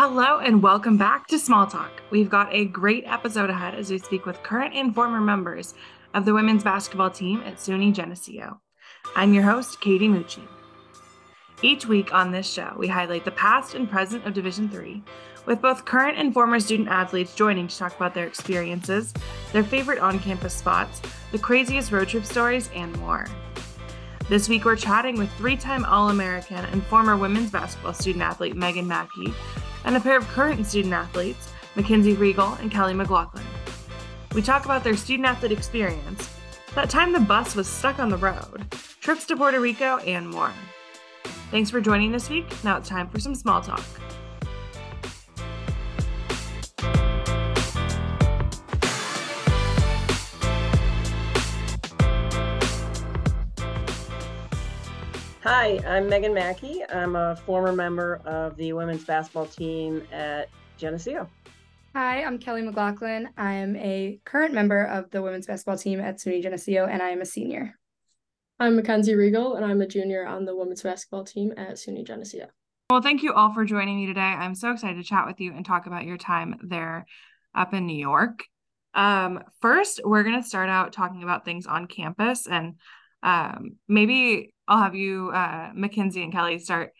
Hello and welcome back to Small Talk. We've got a great episode ahead as we speak with current and former members of the women's basketball team at SUNY Geneseo. I'm your host, Katie Mucci. Each week on this show, we highlight the past and present of Division III, with both current and former student athletes joining to talk about their experiences, their favorite on campus spots, the craziest road trip stories, and more. This week, we're chatting with three time All American and former women's basketball student athlete Megan Mackey and a pair of current student athletes, Mackenzie Reigle and Kelly McLaughlin. We talk about their student athlete experience, that time the bus was stuck on the road, trips to Puerto Rico, and more. Thanks for joining this week. Now it's time for some small talk. Hi, I'm Megan Mackey. I'm a former member of the women's basketball team at Geneseo. Hi, I'm Kelly McLaughlin. I am a current member of the women's basketball team at SUNY Geneseo, and I am a senior. I'm Mackenzie Reigle, and I'm a junior on the women's basketball team at SUNY Geneseo. Well, thank you all for joining me today. I'm so excited to chat with you and talk about your time there up in New York. Um, first, we're going to start out talking about things on campus, and um, maybe I'll have you, uh, Mackenzie and Kelly, start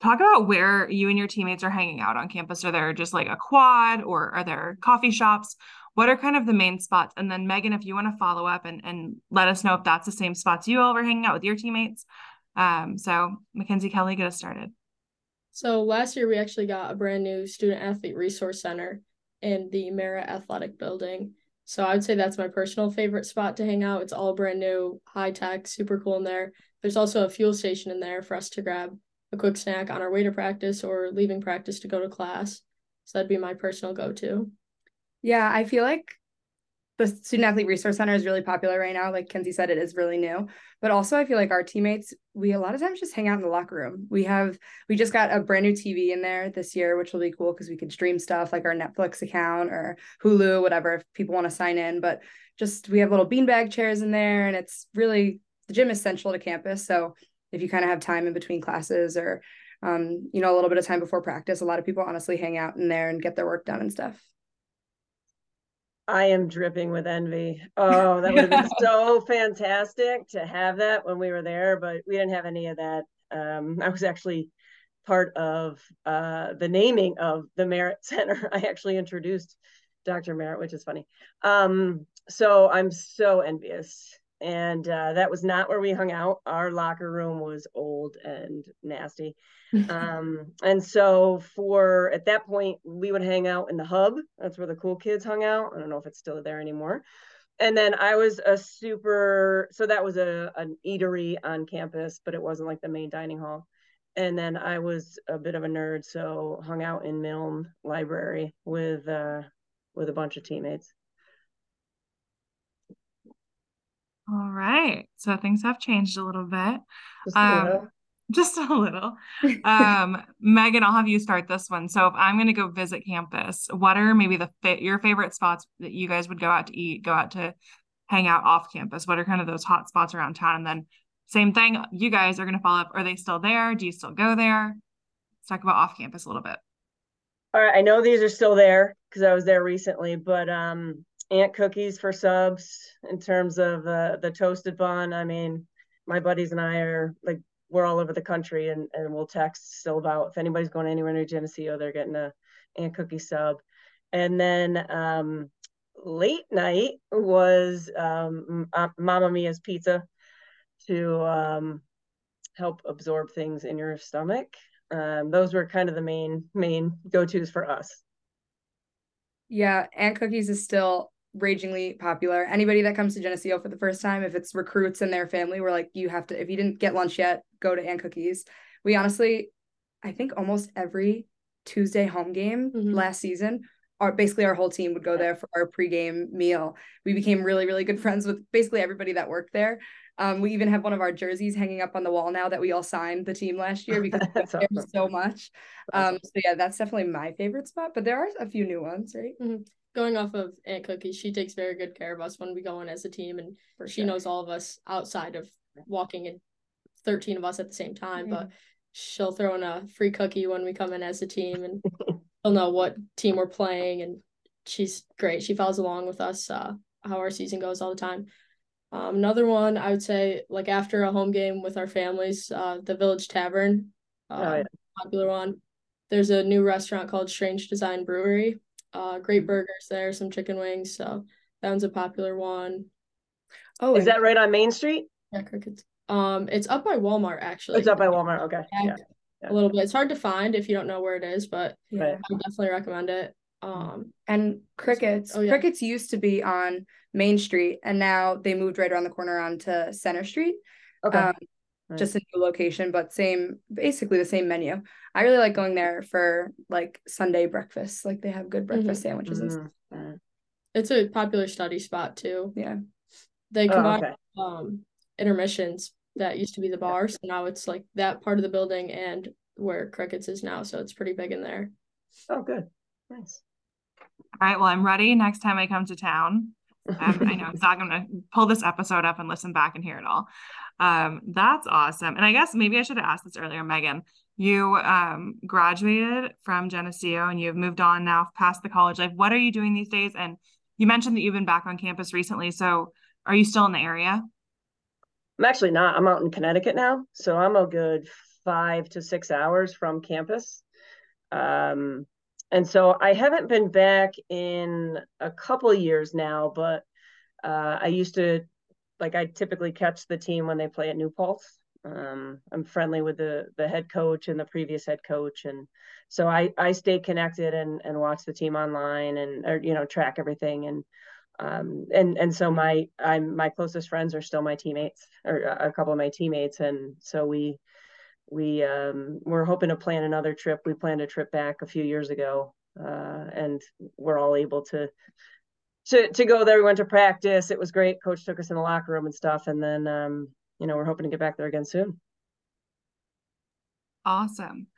talk about where you and your teammates are hanging out on campus. Are there just like a quad or are there coffee shops? What are kind of the main spots? And then Megan, if you want to follow up and, and let us know if that's the same spots you all were hanging out with your teammates. Um, so Mackenzie Kelly, get us started. So last year we actually got a brand new student athlete resource center in the Merritt Athletic Building. So I'd say that's my personal favorite spot to hang out. It's all brand new, high tech, super cool in there. There's also a fuel station in there for us to grab a quick snack on our way to practice or leaving practice to go to class. So that'd be my personal go to. Yeah, I feel like the Student Athlete Resource Center is really popular right now. Like Kenzie said, it is really new. But also, I feel like our teammates, we a lot of times just hang out in the locker room. We have, we just got a brand new TV in there this year, which will be cool because we can stream stuff like our Netflix account or Hulu, whatever, if people want to sign in. But just, we have little beanbag chairs in there and it's really, the gym is central to campus. So if you kind of have time in between classes or um, you know, a little bit of time before practice, a lot of people honestly hang out in there and get their work done and stuff. I am dripping with envy. Oh, that would have been so fantastic to have that when we were there, but we didn't have any of that. Um, I was actually part of uh, the naming of the Merritt Center. I actually introduced Dr. Merritt, which is funny. Um, so I'm so envious and uh, that was not where we hung out. Our locker room was old and nasty. um, and so for at that point, we would hang out in the hub. That's where the cool kids hung out. I don't know if it's still there anymore. And then I was a super, so that was a an eatery on campus, but it wasn't like the main dining hall. And then I was a bit of a nerd, so hung out in Milne Library with uh, with a bunch of teammates. All right. So things have changed a little bit. Just a um, little. Just a little. Um, Megan, I'll have you start this one. So if I'm going to go visit campus, what are maybe the fit your favorite spots that you guys would go out to eat, go out to hang out off campus? What are kind of those hot spots around town? And then same thing, you guys are going to follow up. Are they still there? Do you still go there? Let's talk about off campus a little bit. All right, I know these are still there because I was there recently, but um, Aunt Cookies for subs in terms of uh, the toasted bun. I mean, my buddies and I are like we're all over the country and, and we'll text still about if anybody's going anywhere near Geneseo, they're getting a Aunt Cookie sub. And then um, late night was um, Mama Mia's pizza to um, help absorb things in your stomach. Um, those were kind of the main main go tos for us. Yeah, Aunt Cookies is still ragingly popular. Anybody that comes to Geneseo for the first time, if it's recruits and their family, we're like, you have to, if you didn't get lunch yet, go to Aunt Cookies. We honestly, I think almost every Tuesday home game mm-hmm. last season, our basically our whole team would go there for our pregame meal. We became really, really good friends with basically everybody that worked there. Um, we even have one of our jerseys hanging up on the wall now that we all signed the team last year because we awesome. so much. Um, so yeah, that's definitely my favorite spot, but there are a few new ones, right? Mm-hmm going off of Aunt Cookie, she takes very good care of us when we go in as a team, and For she sure. knows all of us outside of walking in. Thirteen of us at the same time, mm-hmm. but she'll throw in a free cookie when we come in as a team, and she'll know what team we're playing, and she's great. She follows along with us uh, how our season goes all the time. Um, another one I would say, like after a home game with our families, uh, the Village Tavern, uh, oh, yeah. popular one. There's a new restaurant called Strange Design Brewery. Uh, great burgers there, some chicken wings. So that one's a popular one. Oh, is that right on Main Street? Yeah, crickets. Um, it's up by Walmart actually. It's up by Walmart. Okay. Yeah. yeah. A little bit. It's hard to find if you don't know where it is, but yeah. I definitely recommend it. Um, and crickets. Oh, yeah. Crickets used to be on Main Street, and now they moved right around the corner onto Center Street. Okay. Um, right. Just a new location, but same, basically the same menu. I really like going there for like Sunday breakfast. Like they have good breakfast mm-hmm. sandwiches mm-hmm. and stuff. It's a popular study spot too. Yeah. They combine oh, okay. um intermissions that used to be the bar, so now it's like that part of the building and where Crickets is now. So it's pretty big in there. Oh, good. Nice. All right. Well, I'm ready next time I come to town. Um, I know I'm not going to pull this episode up and listen back and hear it all. Um, that's awesome. And I guess maybe I should have asked this earlier, Megan. You um, graduated from Geneseo and you've moved on now past the college life. What are you doing these days? And you mentioned that you've been back on campus recently. So are you still in the area? I'm actually not. I'm out in Connecticut now. So I'm a good five to six hours from campus. Um, and so I haven't been back in a couple years now, but uh, I used to like I typically catch the team when they play at New. Um, I'm friendly with the the head coach and the previous head coach, and so I I stay connected and and watch the team online and or you know track everything and um and and so my I'm my closest friends are still my teammates or a couple of my teammates, and so we we um, we're hoping to plan another trip. We planned a trip back a few years ago, uh, and we're all able to to to go there. We went to practice. It was great. Coach took us in the locker room and stuff, and then um, you know we're hoping to get back there again soon. Awesome.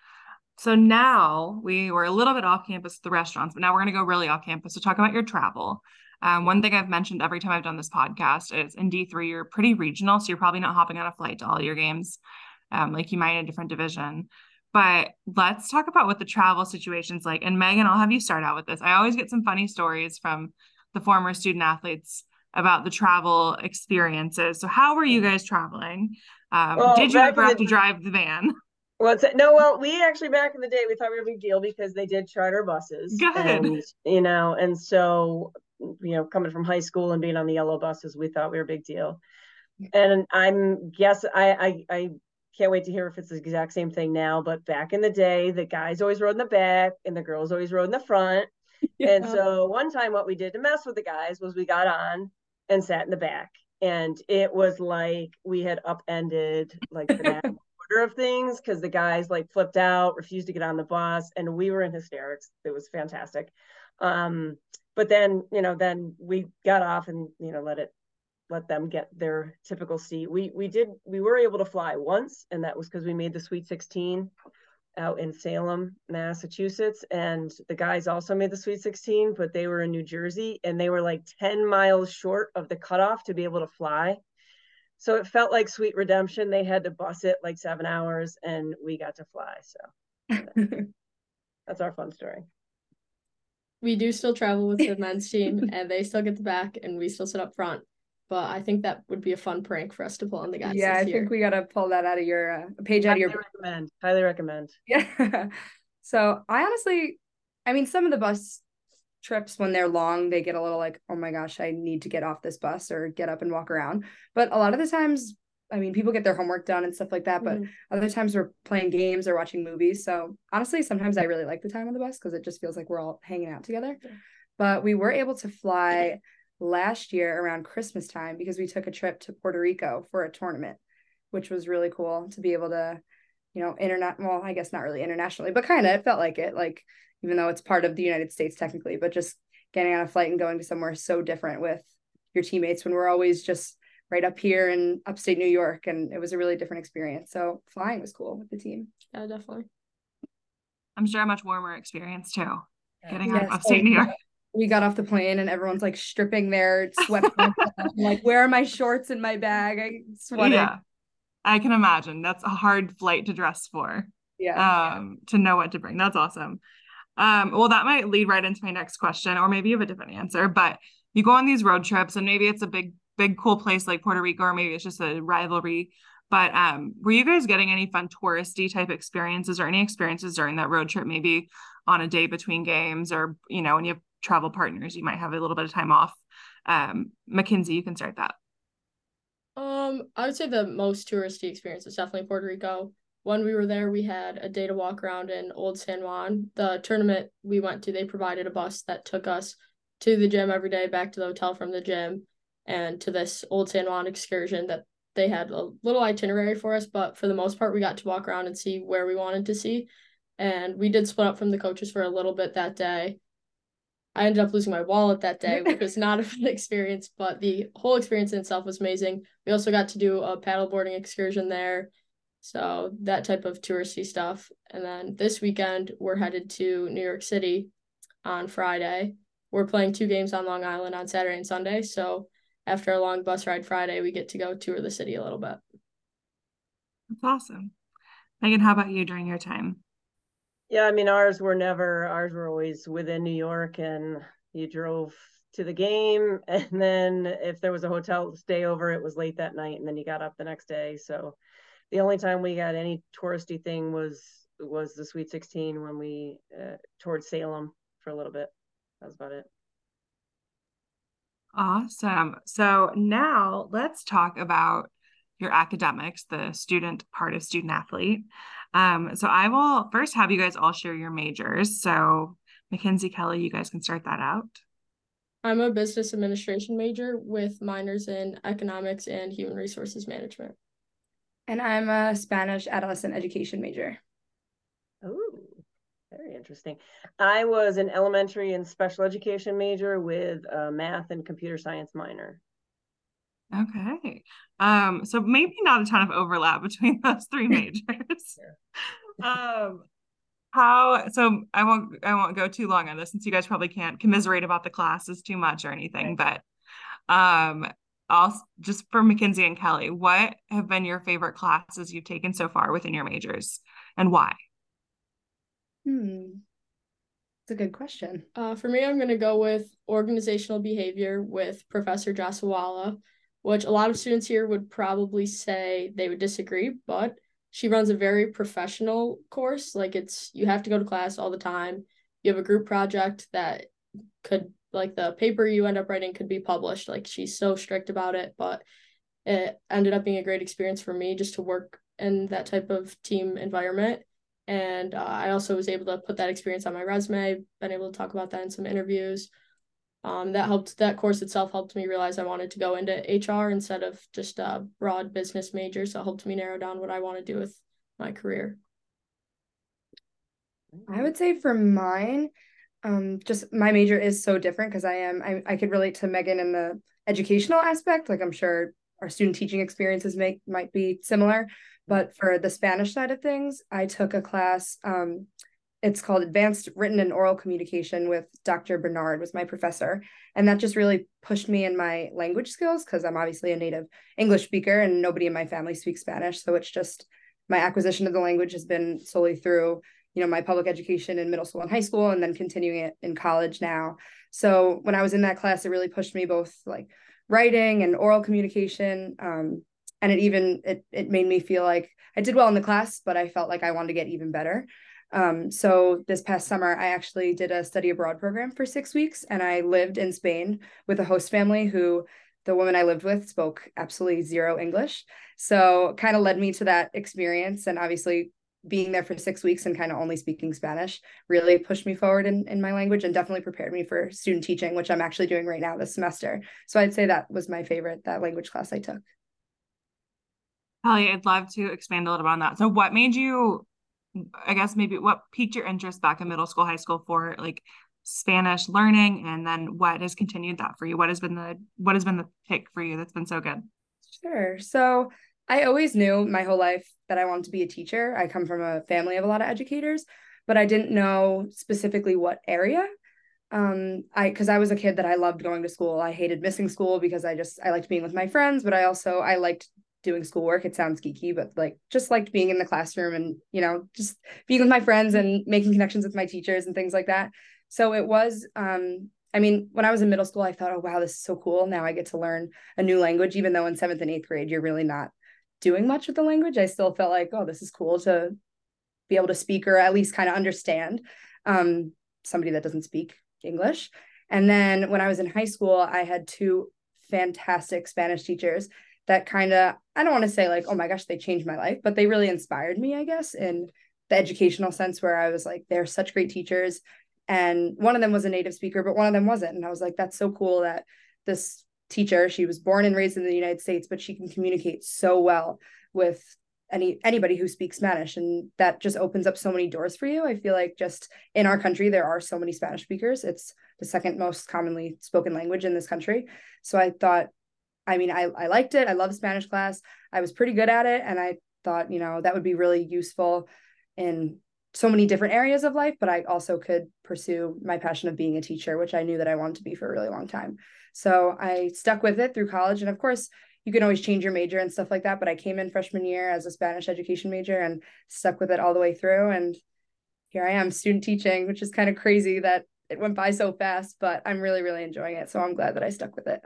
So now we were a little bit off campus the restaurants, but now we're going to go really off campus to talk about your travel. Um, one thing I've mentioned every time I've done this podcast is in D3, you're pretty regional. So you're probably not hopping on a flight to all your games um, like you might in a different division. But let's talk about what the travel situation's like. And Megan, I'll have you start out with this. I always get some funny stories from the former student athletes about the travel experiences. So, how were you guys traveling? Um, well, did you ever have to drive the van? What's it? No, well, we actually back in the day we thought we were a big deal because they did charter buses. Good. And, you know, and so you know, coming from high school and being on the yellow buses, we thought we were a big deal. And I'm guess I I, I can't wait to hear if it's the exact same thing now. But back in the day, the guys always rode in the back and the girls always rode in the front. Yeah. And so one time, what we did to mess with the guys was we got on and sat in the back, and it was like we had upended like the order of things because the guys like flipped out, refused to get on the bus, and we were in hysterics. It was fantastic. Um, but then you know, then we got off and you know let it let them get their typical seat. We we did we were able to fly once, and that was because we made the Sweet 16 out in Salem, Massachusetts, and the guys also made the Sweet 16, but they were in New Jersey, and they were like 10 miles short of the cutoff to be able to fly. So it felt like sweet redemption. They had to bus it like seven hours, and we got to fly. So that's our fun story. We do still travel with the men's team, and they still get the back, and we still sit up front but I think that would be a fun prank for us to pull on the guys. Yeah, I year. think we gotta pull that out of your uh, page out of your. Recommend. Highly recommend. Yeah. so I honestly, I mean, some of the bus trips when they're long, they get a little like, oh my gosh, I need to get off this bus or get up and walk around. But a lot of the times, I mean, people get their homework done and stuff like that. But mm-hmm. other times we're playing games or watching movies. So honestly, sometimes I really like the time on the bus because it just feels like we're all hanging out together. But we were able to fly last year around Christmas time because we took a trip to Puerto Rico for a tournament, which was really cool to be able to, you know, internet. Well, I guess not really internationally, but kind of it felt like it. Like even though it's part of the United States technically, but just getting on a flight and going to somewhere so different with your teammates when we're always just right up here in upstate New York, and it was a really different experience. So flying was cool with the team. Yeah, definitely. I'm sure a much warmer experience too. Getting yes. out of upstate New York we got off the plane and everyone's like stripping their sweatpants. like, where are my shorts in my bag? I sweated. Yeah, I can imagine. That's a hard flight to dress for. Yeah. Um, to know what to bring. That's awesome. Um, well, that might lead right into my next question, or maybe you have a different answer. But you go on these road trips, and maybe it's a big, big, cool place like Puerto Rico, or maybe it's just a rivalry. But um, were you guys getting any fun touristy type experiences, or any experiences during that road trip? Maybe on a day between games, or you know, when you have travel partners, you might have a little bit of time off. Um, Mackenzie, you can start that. Um, I would say the most touristy experience was definitely Puerto Rico. When we were there, we had a day to walk around in Old San Juan. The tournament we went to, they provided a bus that took us to the gym every day, back to the hotel from the gym, and to this Old San Juan excursion that they had a little itinerary for us. But for the most part, we got to walk around and see where we wanted to see. And we did split up from the coaches for a little bit that day. I ended up losing my wallet that day, which was not a fun experience, but the whole experience in itself was amazing. We also got to do a paddleboarding excursion there. So that type of touristy stuff. And then this weekend, we're headed to New York City on Friday. We're playing two games on Long Island on Saturday and Sunday. So after a long bus ride Friday, we get to go tour the city a little bit. That's awesome. Megan, how about you during your time? Yeah, I mean, ours were never, ours were always within New York and you drove to the game. And then if there was a hotel stay over, it was late that night and then you got up the next day. So the only time we got any touristy thing was, was the Sweet 16 when we uh, toured Salem for a little bit. That was about it. Awesome. So now let's talk about your academics, the student part of student athlete. Um, so I will first have you guys all share your majors. So Mackenzie Kelly, you guys can start that out. I'm a business administration major with minors in economics and human resources management. And I'm a Spanish adolescent education major. Oh, very interesting. I was an elementary and special education major with a math and computer science minor. Okay. Um, so maybe not a ton of overlap between those three majors. um how so I won't I won't go too long on this since you guys probably can't commiserate about the classes too much or anything, but um I'll just for Mackenzie and Kelly, what have been your favorite classes you've taken so far within your majors and why? Hmm. It's a good question. Uh, for me, I'm going to go with organizational behavior with Professor Jassawalla which a lot of students here would probably say they would disagree, but she runs a very professional course. Like it's you have to go to class all the time. You have a group project that could like the paper you end up writing could be published. Like she's so strict about it, but it ended up being a great experience for me just to work in that type of team environment. And uh, I also was able to put that experience on my resume, been able to talk about that in some interviews um, that helped that course itself helped me realize I wanted to go into HR instead of just a broad business major. So it helped me narrow down what I want to do with my career. I would say for mine, um, just my major is so different because I am I, I could relate to Megan in the educational aspect. Like I'm sure our student teaching experiences make might be similar. But for the Spanish side of things, I took a class um, it's called advanced written and oral communication with dr bernard was my professor. And that just really pushed me in my language skills because i'm obviously a native english speaker and nobody in my family speaks spanish. So it's just my acquisition of the language has been solely through you know my public education in middle school and high school and then continuing it in college now. So when i was in that class it really pushed me both like writing and oral communication um, and it even it, it made me feel like i did well in the class but i felt like i wanted to get even better um, so this past summer, I actually did a study abroad program for six weeks, and I lived in Spain with a host family who the woman I lived with spoke absolutely zero English. So kind of led me to that experience, and obviously being there for six weeks and kind of only speaking Spanish really pushed me forward in, in my language and definitely prepared me for student teaching, which I'm actually doing right now this semester. So I'd say that was my favorite, that language class I took. Holly, I'd love to expand a little bit on that. So what made you I guess maybe what piqued your interest back in middle school, high school for like Spanish learning, and then what has continued that for you? What has been the what has been the pick for you that's been so good? Sure. So I always knew my whole life that I wanted to be a teacher. I come from a family of a lot of educators, but I didn't know specifically what area. Um, I because I was a kid that I loved going to school. I hated missing school because I just I liked being with my friends, but I also I liked doing schoolwork. It sounds geeky, but like just liked being in the classroom and, you know, just being with my friends and making connections with my teachers and things like that. So it was, um, I mean, when I was in middle school, I thought, oh, wow, this is so cool. Now I get to learn a new language, even though in seventh and eighth grade, you're really not doing much with the language. I still felt like, oh, this is cool to be able to speak or at least kind of understand um, somebody that doesn't speak English. And then when I was in high school, I had two fantastic Spanish teachers that kind of, I don't want to say like, oh my gosh, they changed my life, but they really inspired me, I guess, in the educational sense where I was like, they're such great teachers. And one of them was a native speaker, but one of them wasn't. And I was like, that's so cool that this teacher, she was born and raised in the United States, but she can communicate so well with any anybody who speaks Spanish and that just opens up so many doors for you. I feel like just in our country there are so many Spanish speakers. It's the second most commonly spoken language in this country. So I thought I mean I I liked it. I love Spanish class. I was pretty good at it and I thought, you know, that would be really useful in so many different areas of life, but I also could pursue my passion of being a teacher, which I knew that I wanted to be for a really long time. So I stuck with it through college and of course you can always change your major and stuff like that. But I came in freshman year as a Spanish education major and stuck with it all the way through. And here I am, student teaching, which is kind of crazy that it went by so fast, but I'm really, really enjoying it. So I'm glad that I stuck with it.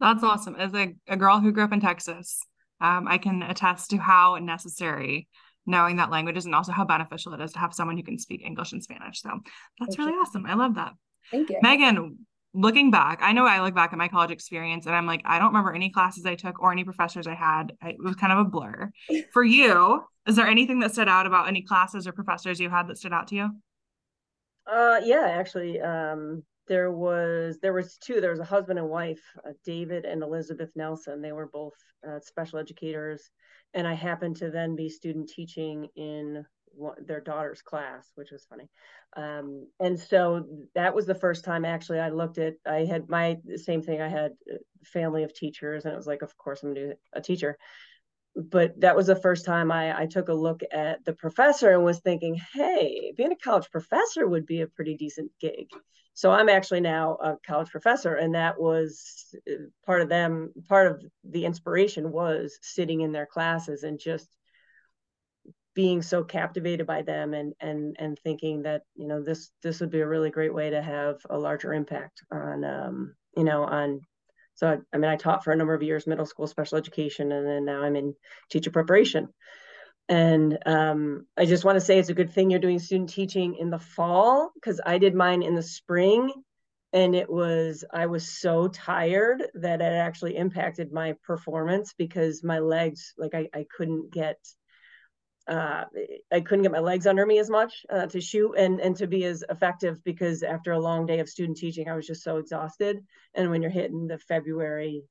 That's awesome. As a, a girl who grew up in Texas, um, I can attest to how necessary knowing that language is and also how beneficial it is to have someone who can speak English and Spanish. So that's Thank really you. awesome. I love that. Thank you. Megan, looking back, I know I look back at my college experience and I'm like, I don't remember any classes I took or any professors I had. I, it was kind of a blur. For you, is there anything that stood out about any classes or professors you had that stood out to you? Uh, yeah, actually, um, there was there was two. There was a husband and wife, uh, David and Elizabeth Nelson. They were both uh, special educators, and I happened to then be student teaching in their daughter's class, which was funny. Um, and so that was the first time actually I looked at, I had my same thing. I had a family of teachers and it was like, of course I'm a teacher. But that was the first time I, I took a look at the professor and was thinking, hey, being a college professor would be a pretty decent gig. So I'm actually now a college professor, and that was uh, part of them. Part of the inspiration was sitting in their classes and just being so captivated by them and and and thinking that you know this this would be a really great way to have a larger impact on um, you know on so I, mean I taught for a number of years middle school special education and then now I'm in teacher preparation. And um, I just want to say it's a good thing you're doing student teaching in the fall because I did mine in the spring and it was I was so tired that it actually impacted my performance because my legs like I, I couldn't get uh, I couldn't get my legs under me as much uh, to shoot and and to be as effective because after a long day of student teaching, I was just so exhausted. And when you're hitting the February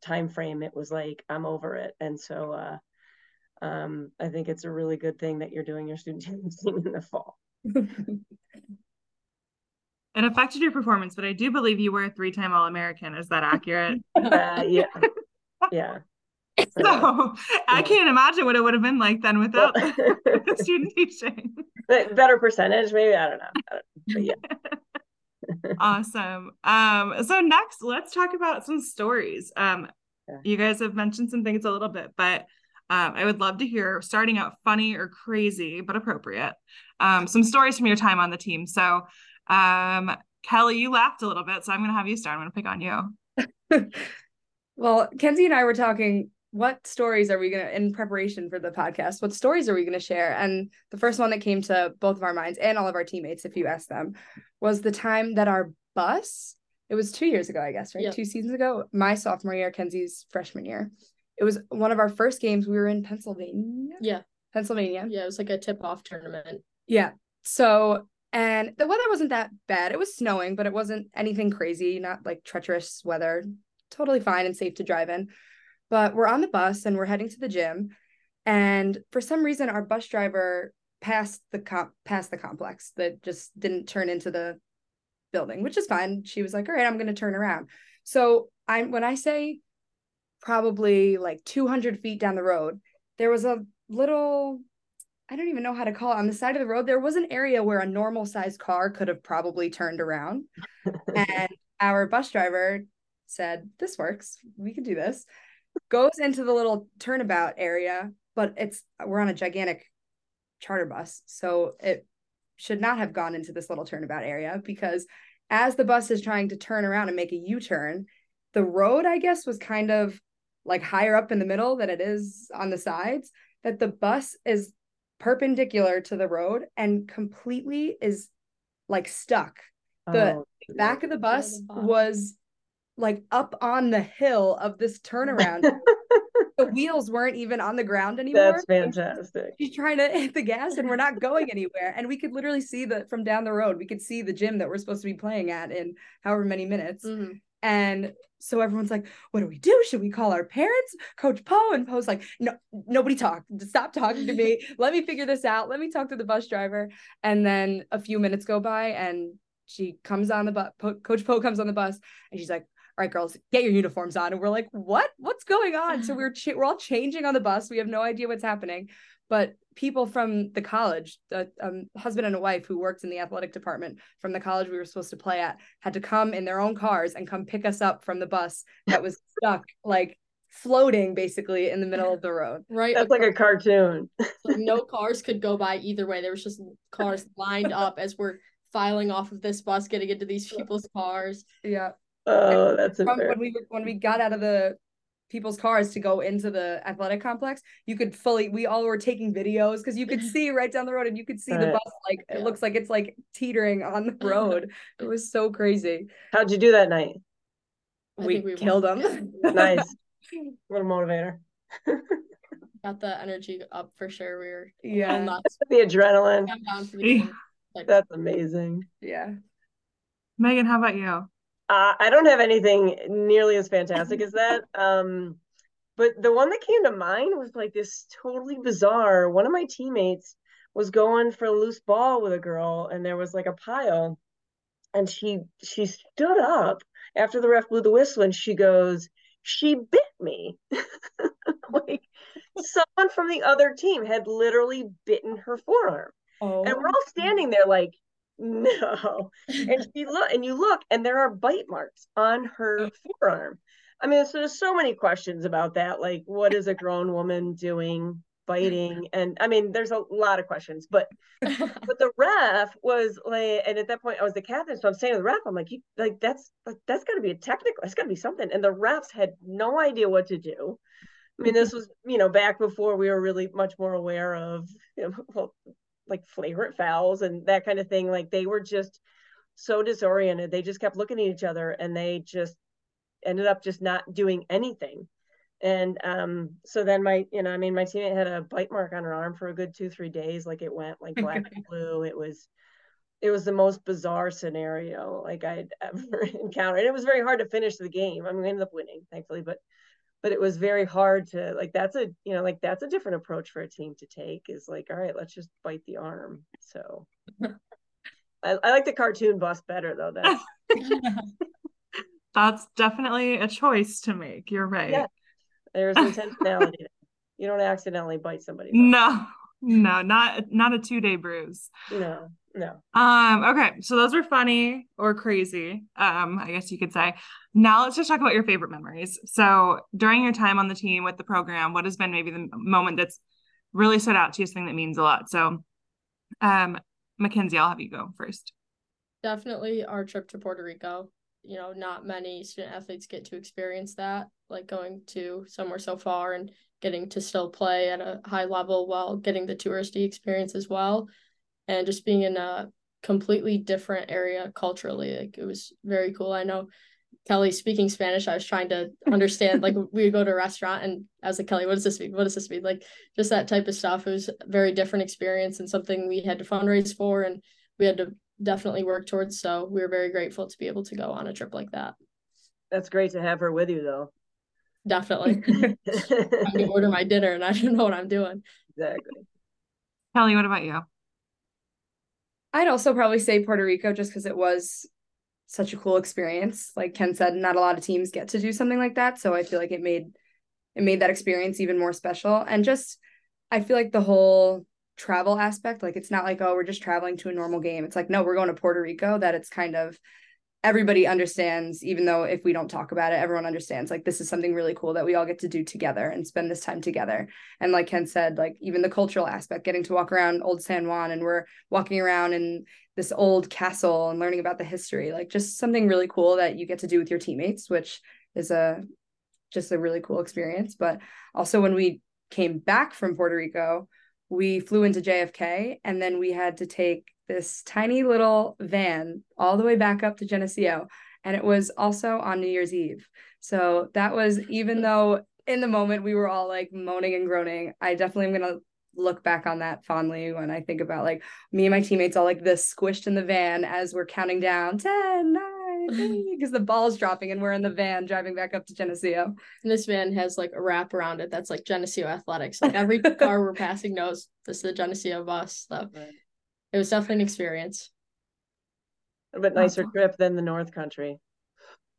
time frame, it was like I'm over it. And so uh, um, I think it's a really good thing that you're doing your student teaching in the fall. it affected your performance, but I do believe you were a three-time All-American. Is that accurate? Uh, yeah, yeah. So I can't imagine what it would have been like then without the student teaching. Better percentage, maybe. I don't know. I don't know. yeah. awesome. Um, so next let's talk about some stories. Um, yeah. you guys have mentioned some things a little bit, but um, I would love to hear starting out funny or crazy, but appropriate. Um, some stories from your time on the team. So um Kelly, you laughed a little bit, so I'm gonna have you start. I'm gonna pick on you. well, Kenzie and I were talking what stories are we going to in preparation for the podcast what stories are we going to share? And the first one that came to both of our minds and all of our teammates if you ask them was the time that our bus it was two years ago i guess right? Yep. two seasons ago my sophomore year kenzie's freshman year. It was one of our first games we were in pennsylvania. Yeah. Pennsylvania. Yeah it was like a tip off tournament. Yeah so and the weather wasn't that bad. It was snowing but it wasn't anything crazy not like treacherous weather. Totally fine and safe to drive in but we're on the bus and we're heading to the gym. And for some reason, our bus driver passed the comp past the complex that just didn't turn into the building, which is fine. She was like, all right, I'm gonna turn around. So I'm when I say probably like 200 feet down the road, there was a little I don't even know how to call it. On the side of the road, there was an area where a normal sized car could have probably turned around. and our bus driver said, This works. We can do this goes into the little turnabout area, but it's we're on a gigantic charter bus, so it should not have gone into this little turnabout area because as the bus is trying to turn around and make a U-turn, the road I guess was kind of like higher up in the middle than it is on the sides that the bus is perpendicular to the road and completely is like stuck. The oh, back of the bus was like up on the hill of this turnaround. the wheels weren't even on the ground anymore. That's fantastic. She's trying to hit the gas and we're not going anywhere. And we could literally see the from down the road, we could see the gym that we're supposed to be playing at in however many minutes. Mm-hmm. And so everyone's like, what do we do? Should we call our parents? Coach Poe and Poe's like, no, nobody talk. Stop talking to me. Let me figure this out. Let me talk to the bus driver. And then a few minutes go by and she comes on the bus. Po- Coach Poe comes on the bus and she's like, all right, girls, get your uniforms on. And we're like, what? What's going on? So we're ch- we're all changing on the bus. We have no idea what's happening. But people from the college, a um, husband and a wife who worked in the athletic department from the college we were supposed to play at, had to come in their own cars and come pick us up from the bus that was stuck like floating basically in the middle of the road. Right. That's like a cartoon. like no cars could go by either way. There was just cars lined up as we're filing off of this bus, getting into these people's cars. Yeah. Oh, that's from when we when we got out of the people's cars to go into the athletic complex, you could fully we all were taking videos because you could see right down the road and you could see right. the bus like yeah. it looks like it's like teetering on the road. it was so crazy. How'd you do that night? We, we, killed them. nice. What a motivator. Got the energy up for sure. We were yeah the adrenaline. The That's amazing. Yeah. Megan, how about you? Uh, I don't have anything nearly as fantastic as that. Um, but the one that came to mind was like this totally bizarre. One of my teammates was going for a loose ball with a girl, and there was like a pile, and she she stood up after the ref blew the whistle, and she goes, "She bit me." like someone from the other team had literally bitten her forearm, oh. and we're all standing there like no. And she look and you look and there are bite marks on her mm. forearm. I mean, so there's so many questions about that. Like, what is a grown woman doing biting? And I mean, there's a lot of questions, but but the ref was like, and at that point I was the captain. So I'm saying to the ref, I'm like, you like that's like that's gotta be a technical, that's gotta be something. And the refs had no idea what to do. I mean, this was, you know, back before we were really much more aware of, you know, well, like flagrant fouls and that kind of thing. Like they were just so disoriented. They just kept looking at each other and they just ended up just not doing anything. And um, so then my, you know, I mean, my teammate had a bite mark on her arm for a good two, three days. Like it went like black and blue. It was, it was the most bizarre scenario like I'd ever encountered. And it was very hard to finish the game. I mean, we ended up winning, thankfully, but but it was very hard to like that's a you know like that's a different approach for a team to take is like all right let's just bite the arm. So I, I like the cartoon bus better though that's that's definitely a choice to make you're right. Yeah. there's intentionality you don't accidentally bite somebody no no not not a two day bruise no no. Um, okay, so those were funny or crazy, um, I guess you could say. Now let's just talk about your favorite memories. So during your time on the team with the program, what has been maybe the moment that's really stood out to you, something that means a lot? So um Mackenzie, I'll have you go first. Definitely our trip to Puerto Rico. You know, not many student athletes get to experience that, like going to somewhere so far and getting to still play at a high level while getting the touristy experience as well. And just being in a completely different area culturally like it was very cool. I know kelly speaking spanish i was trying to understand like we would go to a restaurant and i was like kelly what does this mean? What does this mean? Like just that type of stuff. It was a very different experience and something we had to fundraise for and we had to definitely work towards. So we were very grateful to be able to go on a trip like that. That's great to have her with you though definitely i'm gonna order my dinner and i don't know what i'm doing exactly kelly what about you I'd also probably say Puerto Rico just because it was such a cool experience. Like Ken said, not a lot of teams get to do something like that. So I feel like it made it made that experience even more special. And just I feel like the whole travel aspect, like it's not like, oh, we're just traveling to a normal game. It's like, no, we're going to Puerto Rico, that it's kind of everybody understands even though if we don't talk about it everyone understands like this is something really cool that we all get to do together and spend this time together. And like ken said like even the cultural aspect getting to walk around old san juan and we're walking around in this old castle and learning about the history like just something really cool that you get to do with your teammates which is a just a really cool experience. But also when we came back from puerto rico we flew into jfk and then we had to take this tiny little van all the way back up to Geneseo. And it was also on New Year's Eve. So that was, even though in the moment we were all like moaning and groaning, I definitely am going to look back on that fondly when I think about like me and my teammates all like this squished in the van as we're counting down 10, 9, because the ball's dropping and we're in the van driving back up to Geneseo. And this van has like a wrap around it that's like Geneseo Athletics. Like every car we're passing knows this is the Geneseo bus. So right it was definitely an experience. A bit nicer trip than the North Country.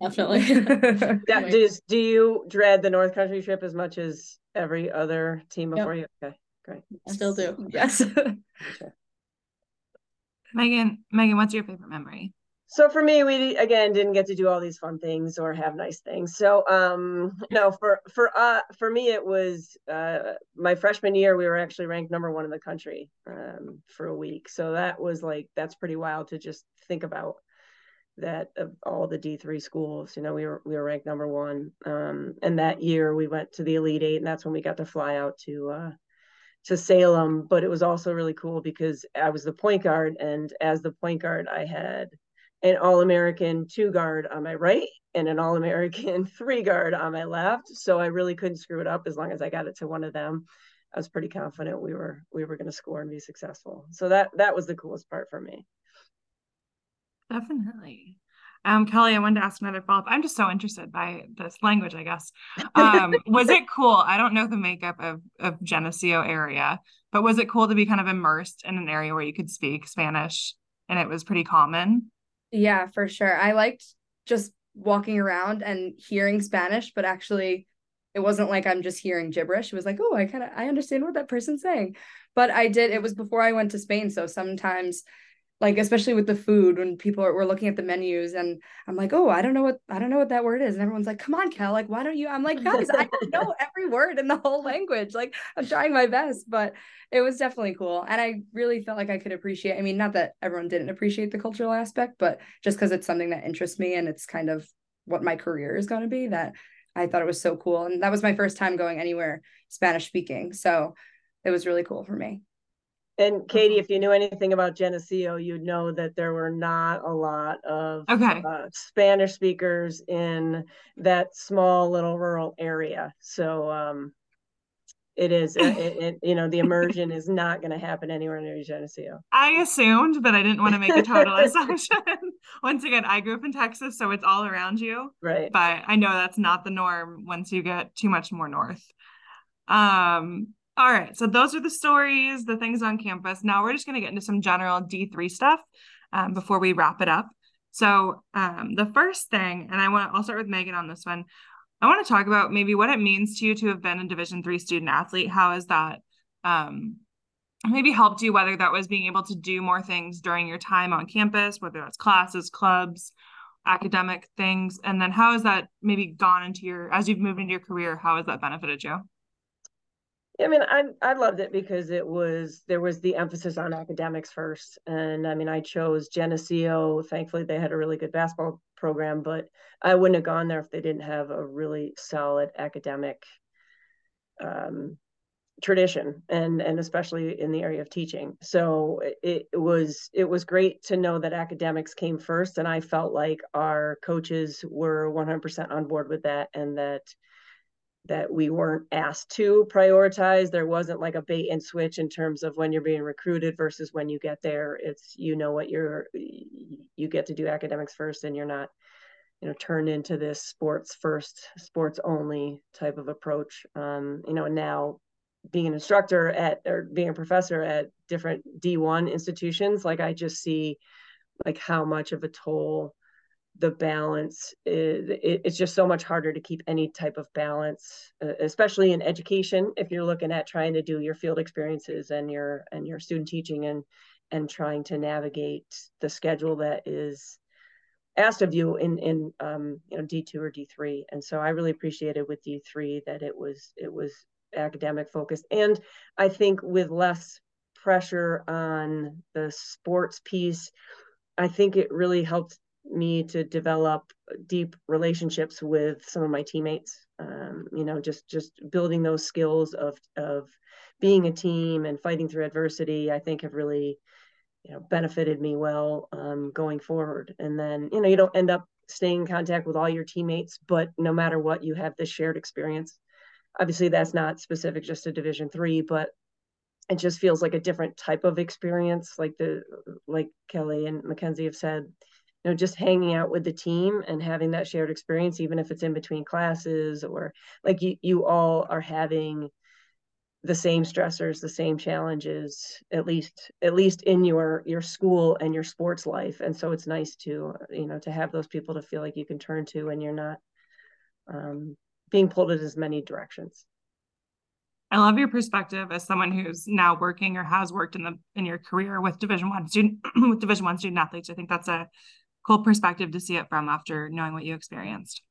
Definitely. yeah, does, do you dread the North Country trip as much as every other team before yep. you? Okay, great. Still do. Yes. Megan, Megan, what's your favorite memory? So for me we again didn't get to do all these fun things or have nice things. So um no for for uh for me it was uh my freshman year we were actually ranked number one in the country um for a week. So that was like that's pretty wild to just think about that of all the d3 schools you know we were we were ranked number one. Um and that year we went to the elite eight and that's when we got to fly out to uh to Salem, but it was also really cool because I was the point guard, and as the point guard, I had an All American two guard on my right and an All American three guard on my left. So I really couldn't screw it up as long as I got it to one of them. I was pretty confident we were we were going to score and be successful. So that that was the coolest part for me. Definitely. Um, Kelly, I wanted to ask another follow up. I'm just so interested by this language, I guess. Um, was it cool? I don't know the makeup of, of Geneseo area, but was it cool to be kind of immersed in an area where you could speak Spanish and it was pretty common? Yeah, for sure. I liked just walking around and hearing Spanish, but actually it wasn't like I'm just hearing gibberish. It was like, oh, I kind of I understand what that person's saying. But I did it was before I went to Spain, so sometimes like especially with the food when people are, were looking at the menus and i'm like oh i don't know what i don't know what that word is and everyone's like come on kel like why don't you? I'm like guys i don't know every word in the whole language like i'm trying my best but it was definitely cool and i really felt like i could appreciate i mean not that everyone didn't appreciate the cultural aspect but just because it's something that interests me and it's kind of what my career is going to be that i thought it was so cool and that was my first time going anywhere spanish speaking so it was really cool for me and Katie, if you knew anything about Geneseo, you'd know that there were not a lot of okay. uh, Spanish speakers in that small little rural area. So um, it is, it, it, you know, the immersion is not going to happen anywhere near Geneseo. I assumed, but I didn't want to make a total assumption. Once again, I grew up in Texas, so it's all around you. Right. But I know that's not the norm once you get too much more north. Um, all right. So those are the stories, the things on campus. Now we're just going to get into some general D3 stuff um, before we wrap it up. So um, the first thing, and I want to, I'll start with Megan on this one. I want to talk about maybe what it means to you to have been a Division three student athlete. How has that um, maybe helped you, whether that was being able to do more things during your time on campus, whether that's classes, clubs, academic things, and then how has that maybe gone into your as you've moved into your career? How has that benefited you? I mean, I I loved it because it was there was the emphasis on academics first, and I mean, I chose Geneseo. Thankfully, they had a really good basketball program, but I wouldn't have gone there if they didn't have a really solid academic um, tradition, and and especially in the area of teaching. So it, it was it was great to know that academics came first, and I felt like our coaches were 100% on board with that, and that that we weren't asked to prioritize. There wasn't like a bait and switch in terms of when you're being recruited versus when you get there. It's you know what you're you get to do academics first and you're not you know turned into this sports first sports only type of approach um you know now being an instructor at or being a professor at different d1 institutions like i just see like how much of a toll the balance is, it's just so much harder to keep any type of balance especially in education if you're looking at trying to do your field experiences and your and your student teaching and and trying to navigate the schedule that is asked of you in in um, you know D2 or D3 and so I really appreciated with D3 that it was it was academic focused. And I think with less pressure on the sports piece I think it really helped me to develop deep relationships with some of my teammates um, you know just just building those skills of of being a team and fighting through adversity I think have really you know benefited me well um, going forward. And then you know you don't end up staying in contact with all your teammates but no matter what you have this shared experience. Obviously that's not specific just to division three but it just feels like a different type of experience like the like kelly and mackenzie have said you know just hanging out with the team and having that shared experience even if it's in between classes or like you you all are having the same stressors the same challenges at least at least in your your school and your sports life. And so it's nice to you know to have those people to feel like you can turn to and you're not um, being pulled in as many directions. I love your perspective as someone who's now working or has worked in the in your career with division one student with division one student athletes. I think that's a cool perspective to see it from after knowing what you experienced.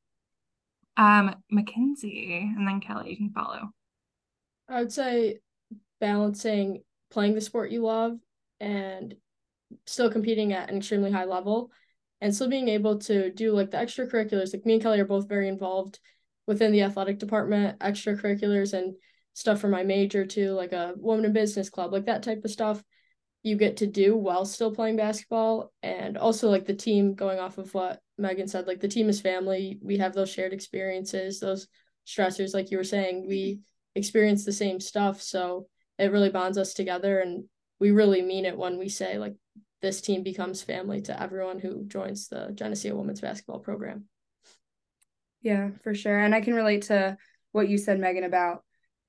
Um mackenzie and then kelly you can follow. I would say balancing playing the sport you love and still competing at an extremely high level and still being able to do like the extracurriculars. Like me and Kelly are both very involved within the athletic department, extracurriculars and stuff for my major too, like a woman in business club, like that type of stuff you get to do while still playing basketball. And also like the team going off of what Megan said, like the team is family. We have those shared experiences, those stressors, like you were saying, we experience the same stuff. So it really bonds us together. And we really mean it when we say, like, this team becomes family to everyone who joins the Geneseo women's basketball program. Yeah, for sure. And I can relate to what you said, Megan, about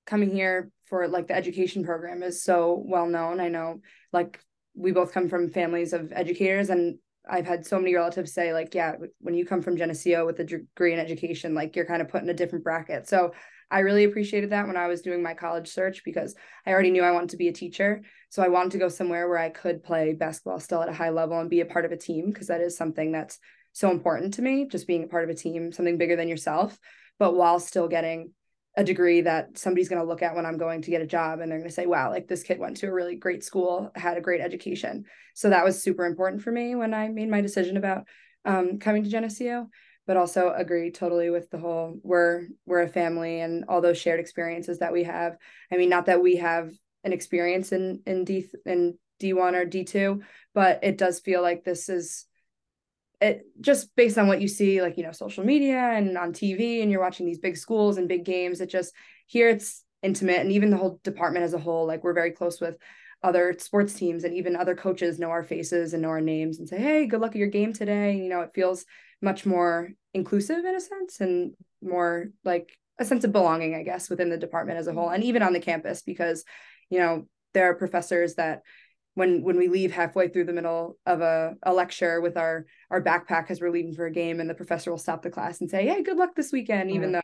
coming here for like the education program is so well known. I know like we both come from families of educators and I've had so many relatives say like, yeah, when you come from Geneseo with a degree in education, like you're kind of put in a different bracket. So I really appreciated that when I was doing my college search because I already knew I wanted to be a teacher. So I wanted to go somewhere where I could play basketball still at a high level and be a part of a team because that is something that's so important to me, just being a part of a team, something bigger than yourself, but while still getting a degree that somebody's going to look at when I'm going to get a job and they're going to say, wow, like this kid went to a really great school, had a great education. So that was super important for me when I made my decision about um, coming to Geneseo but also agree totally with the whole we're we're a family and all those shared experiences that we have. I mean, not that we have an experience in in D in D1 or D2, but it does feel like this is it just based on what you see like you know social media and on TV and you're watching these big schools and big games it just here it's intimate and even the whole department as a whole like we're very close with other sports teams and even other coaches know our faces and know our names and say hey good luck at your game today. You know it feels much more inclusive in a sense and more like a sense of belonging i guess within the department as a whole and even on the campus because you know there are professors that when when we leave halfway through the middle of a, a lecture with our our backpack as we're leaving for a game and the professor will stop the class and say hey good luck this weekend mm-hmm. even though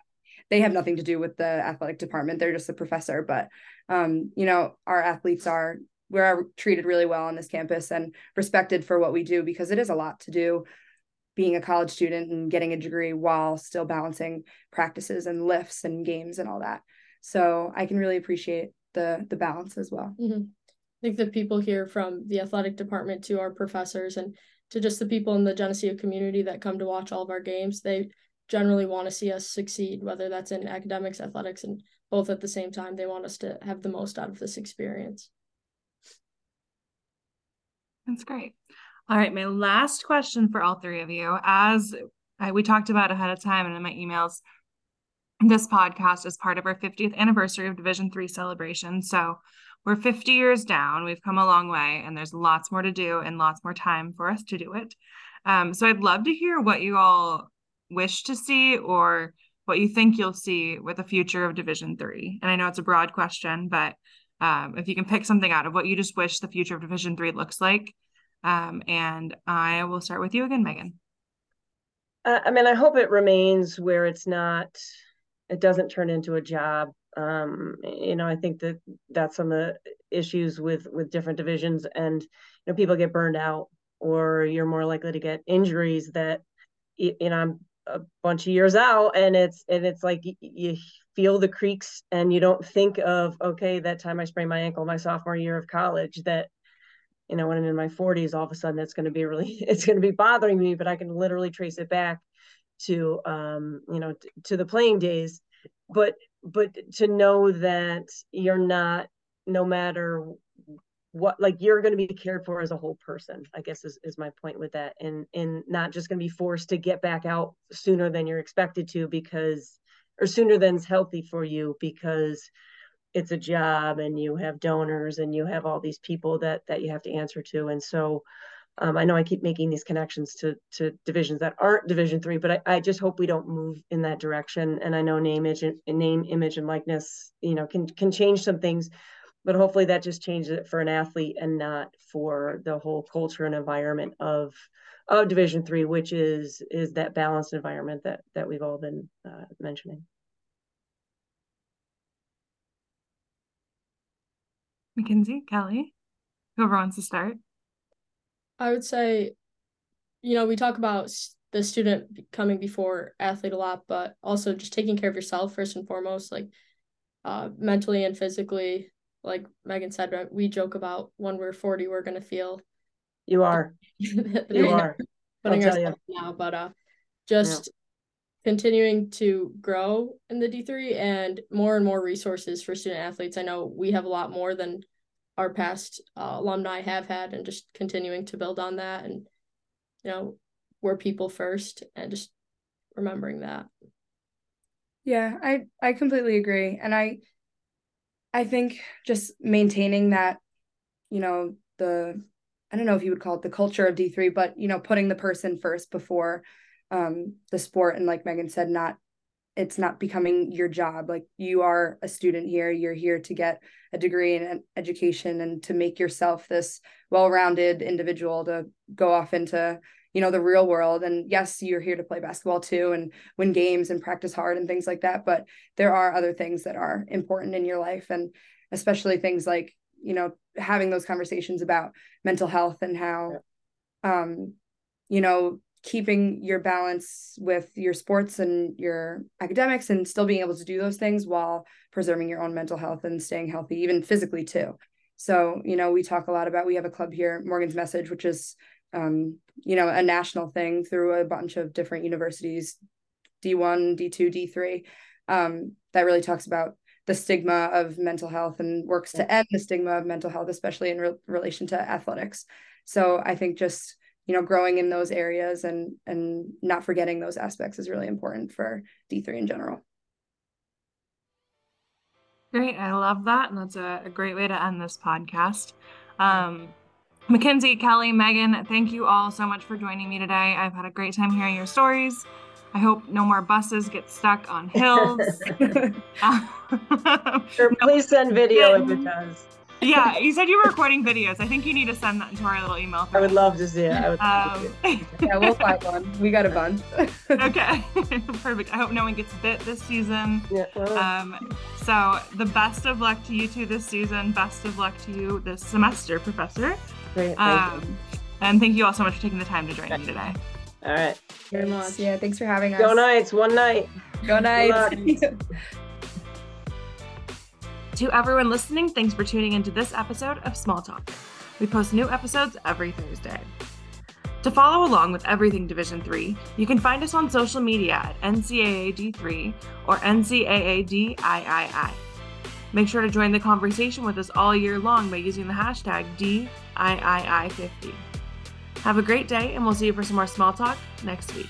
they have nothing to do with the athletic department they're just a professor but um you know our athletes are we're treated really well on this campus and respected for what we do because it is a lot to do being a college student and getting a degree while still balancing practices and lifts and games and all that. So I can really appreciate the the balance as well. Mm-hmm. I think the people here from the athletic department to our professors and to just the people in the Geneseo community that come to watch all of our games, they generally want to see us succeed, whether that's in academics, athletics, and both at the same time. They want us to have the most out of this experience. That's great. All right, my last question for all three of you. As I, we talked about ahead of time and in my emails, this podcast is part of our 50th anniversary of Division Three celebration. So we're 50 years down. We've come a long way, and there's lots more to do and lots more time for us to do it. Um, so I'd love to hear what you all wish to see or what you think you'll see with the future of Division Three. And I know it's a broad question, but um, if you can pick something out of what you just wish the future of Division Three looks like, um, and I will start with you again, Megan. Uh, I mean, I hope it remains where it's not, it doesn't turn into a job. Um, you know, I think that that's some of the issues with with different divisions, and you know, people get burned out or you're more likely to get injuries that you know I'm a bunch of years out and it's and it's like you, feel the creaks and you don't think of okay that time I sprained my ankle my sophomore year of college that you know when I'm in my 40s all of a sudden it's going to be really it's going to be bothering me but I can literally trace it back to um you know to the playing days. But but to know that you're not no matter what like you're going to be cared for as a whole person i guess is, is my point with that and and not just going to be forced to get back out sooner than you're expected to because or sooner than's healthy for you because it's a job and you have donors and you have all these people that that you have to answer to and so um, I know I keep making these connections to to divisions that aren't Division three, but I, I just hope we don't move in that direction. And I know name, image, and, name, image, and likeness, you know, can can change some things, but hopefully that just changes it for an athlete and not for the whole culture and environment of of Division three, which is is that balanced environment that that we've all been uh, mentioning. Mackenzie, Kelly, whoever wants to start. I would say, you know, we talk about the student coming before athlete a lot, but also just taking care of yourself first and foremost, like uh, mentally and physically. Like Megan said, right, we joke about when we're 40, we're going to feel. You are. you are. Putting ourselves now, but uh, just yeah. continuing to grow in the D3 and more and more resources for student athletes. I know we have a lot more than our past uh, alumni have had and just continuing to build on that and you know we're people first and just remembering that. Yeah i i completely agree. And i i think just maintaining that you know the i don't know if you would call it the culture of d3 but you know putting the person first before um the sport and like megan said not it's not becoming your job. Like you are a student here you're here to get a degree in education and to make yourself this well-rounded individual to go off into you know the real world. And yes you're here to play basketball too and win games and practice hard and things like that but there are other things that are important in your life. And especially things like you know having those conversations about mental health and how um you know keeping your balance with your sports and your academics and still being able to do those things while preserving your own mental health and staying healthy even physically too. So you know we talk a lot about we have a club here morgan's message which is um, you know a national thing through a bunch of different universities d1 d2 d3 um, that really talks about the stigma of mental health and works to end the stigma of mental health especially in re- relation to athletics. So i think just you know growing in those areas and and not forgetting those aspects is really important for d3 in general. Great i love that and that's a, a great way to end this podcast. Um, mackenzie kelly megan thank you all so much for joining me today. I've had a great time hearing your stories. I hope no more buses get stuck on hills. sure, please send video if it does yeah, you said you were recording videos. I think you need to send that into our little email. I would love to see it. I would um, yeah, we'll find one. We got a bunch. okay, perfect. I hope no one gets bit this season. Yeah. Um, so the best of luck to you two this season. Best of luck to you this semester, Professor. Great. Um, and thank you all so much for taking the time to join me today. All right. Very much. Yeah. Thanks for having us. Go Knights. One night. Go Knights. To everyone listening, thanks for tuning into this episode of Small Talk. We post new episodes every Thursday. To follow along with everything Division 3, you can find us on social media at NCAAD3 or NCAADIII. Make sure to join the conversation with us all year long by using the hashtag DIII50. Have a great day, and we'll see you for some more small talk next week.